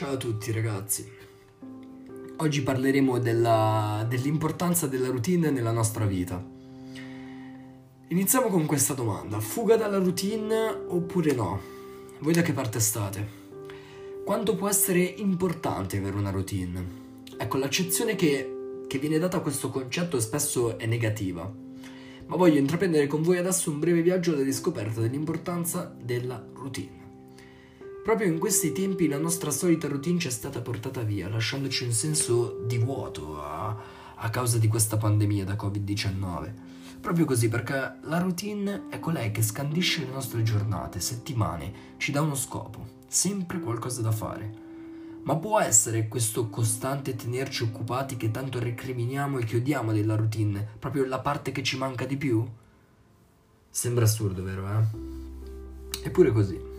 Ciao a tutti ragazzi. Oggi parleremo della- dell'importanza della routine nella nostra vita. Iniziamo con questa domanda. Fuga dalla routine oppure no? Voi da che parte state? Quanto può essere importante avere una routine? Ecco, l'accezione che, che viene data a questo concetto spesso è negativa, ma voglio intraprendere con voi adesso un breve viaggio alla riscoperta dell'importanza della routine. Proprio in questi tempi la nostra solita routine ci è stata portata via, lasciandoci un senso di vuoto a, a causa di questa pandemia da Covid-19. Proprio così, perché la routine è colei che scandisce le nostre giornate, settimane, ci dà uno scopo, sempre qualcosa da fare. Ma può essere questo costante tenerci occupati che tanto recriminiamo e chiudiamo della routine, proprio la parte che ci manca di più? Sembra assurdo, vero, eh? Eppure così.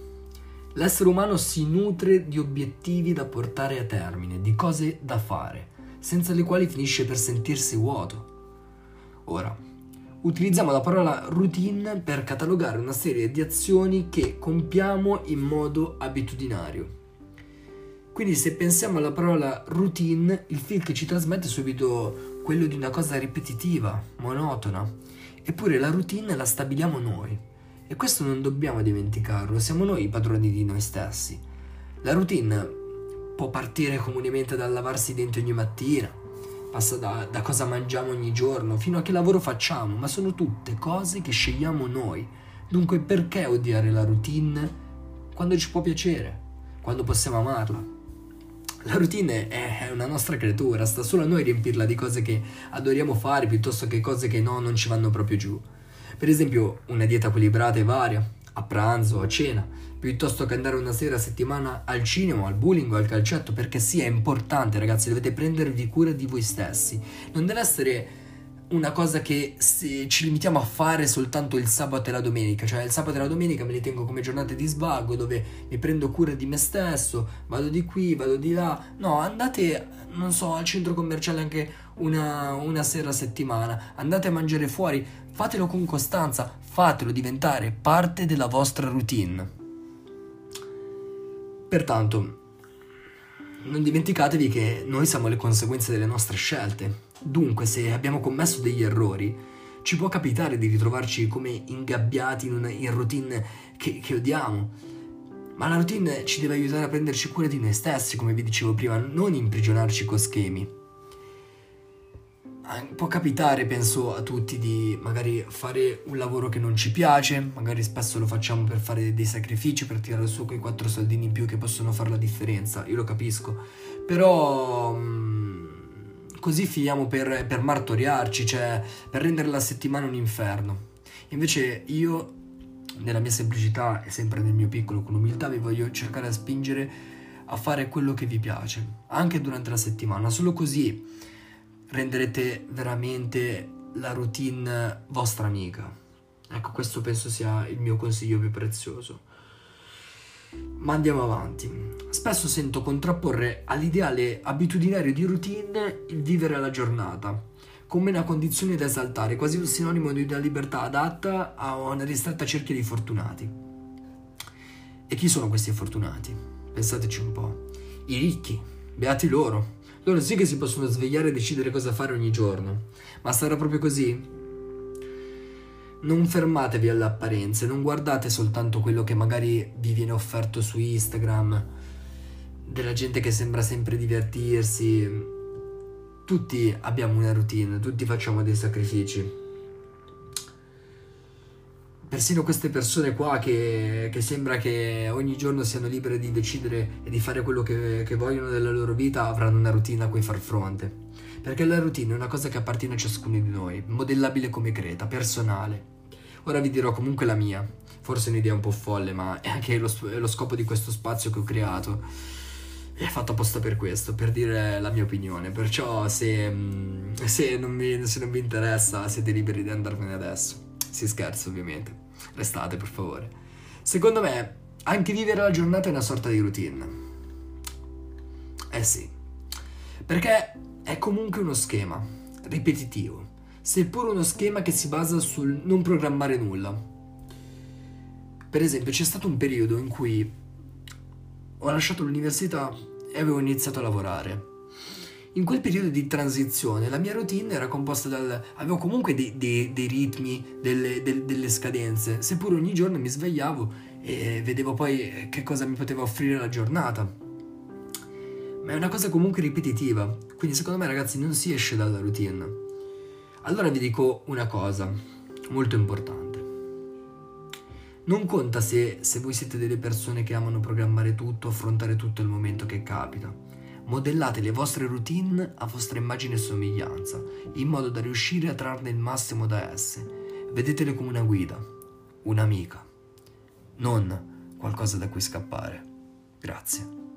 L'essere umano si nutre di obiettivi da portare a termine, di cose da fare, senza le quali finisce per sentirsi vuoto. Ora, utilizziamo la parola routine per catalogare una serie di azioni che compiamo in modo abitudinario. Quindi se pensiamo alla parola routine, il feel che ci trasmette subito quello di una cosa ripetitiva, monotona. Eppure la routine la stabiliamo noi. E questo non dobbiamo dimenticarlo, siamo noi i padroni di noi stessi. La routine può partire comunemente dal lavarsi i denti ogni mattina, passa da, da cosa mangiamo ogni giorno, fino a che lavoro facciamo, ma sono tutte cose che scegliamo noi. Dunque perché odiare la routine quando ci può piacere, quando possiamo amarla? La routine è una nostra creatura, sta solo a noi riempirla di cose che adoriamo fare piuttosto che cose che no, non ci vanno proprio giù. Per esempio, una dieta equilibrata e varia, a pranzo, a cena, piuttosto che andare una sera a settimana al cinema, al bowling o al calcetto, perché sì, è importante, ragazzi, dovete prendervi cura di voi stessi. Non deve essere una cosa che ci limitiamo a fare soltanto il sabato e la domenica, cioè il sabato e la domenica me li tengo come giornate di svago dove mi prendo cura di me stesso, vado di qui, vado di là. No, andate, non so, al centro commerciale anche una, una sera a settimana, andate a mangiare fuori, fatelo con costanza, fatelo diventare parte della vostra routine. Pertanto, non dimenticatevi che noi siamo le conseguenze delle nostre scelte. Dunque, se abbiamo commesso degli errori, ci può capitare di ritrovarci come ingabbiati in una in routine che, che odiamo. Ma la routine ci deve aiutare a prenderci cura di noi stessi, come vi dicevo prima, non imprigionarci con schemi. Può capitare, penso a tutti, di magari fare un lavoro che non ci piace, magari spesso lo facciamo per fare dei sacrifici, per tirare su quei quattro soldini in più che possono fare la differenza, io lo capisco. Però così finiamo per, per martoriarci, cioè per rendere la settimana un inferno. Invece io, nella mia semplicità e sempre nel mio piccolo, con umiltà, vi voglio cercare a spingere a fare quello che vi piace, anche durante la settimana. Solo così renderete veramente la routine vostra amica. Ecco, questo penso sia il mio consiglio più prezioso. Ma andiamo avanti. Spesso sento contrapporre all'ideale abitudinario di routine il vivere la giornata, come una condizione da esaltare, quasi un sinonimo di una libertà adatta a una ristretta cerchia di fortunati. E chi sono questi fortunati? Pensateci un po'. I ricchi, beati loro. Loro sì che si possono svegliare e decidere cosa fare ogni giorno. Ma sarà proprio così? non fermatevi alle apparenze, non guardate soltanto quello che magari vi viene offerto su Instagram, della gente che sembra sempre divertirsi. Tutti abbiamo una routine, tutti facciamo dei sacrifici. Persino queste persone qua che, che sembra che ogni giorno siano libere di decidere e di fare quello che, che vogliono della loro vita avranno una routine a cui far fronte. Perché la routine è una cosa che appartiene a ciascuno di noi, modellabile come creta, personale. Ora vi dirò comunque la mia. Forse è un'idea un po' folle, ma è anche lo, lo scopo di questo spazio che ho creato. È fatto apposta per questo, per dire la mia opinione. Perciò se, mm, se, non, mi, se non vi interessa siete liberi di andarvene adesso. Si scherza ovviamente. Restate per favore. Secondo me anche vivere la giornata è una sorta di routine. Eh sì. Perché è comunque uno schema, ripetitivo seppur uno schema che si basa sul non programmare nulla. Per esempio, c'è stato un periodo in cui ho lasciato l'università e avevo iniziato a lavorare. In quel periodo di transizione la mia routine era composta dal... avevo comunque dei, dei, dei ritmi, delle, del, delle scadenze, seppur ogni giorno mi svegliavo e vedevo poi che cosa mi poteva offrire la giornata. Ma è una cosa comunque ripetitiva, quindi secondo me ragazzi non si esce dalla routine. Allora vi dico una cosa molto importante. Non conta se, se voi siete delle persone che amano programmare tutto, affrontare tutto il momento che capita Modellate le vostre routine a vostra immagine e somiglianza, in modo da riuscire a trarne il massimo da esse. Vedetele come una guida, un'amica, non qualcosa da cui scappare. Grazie.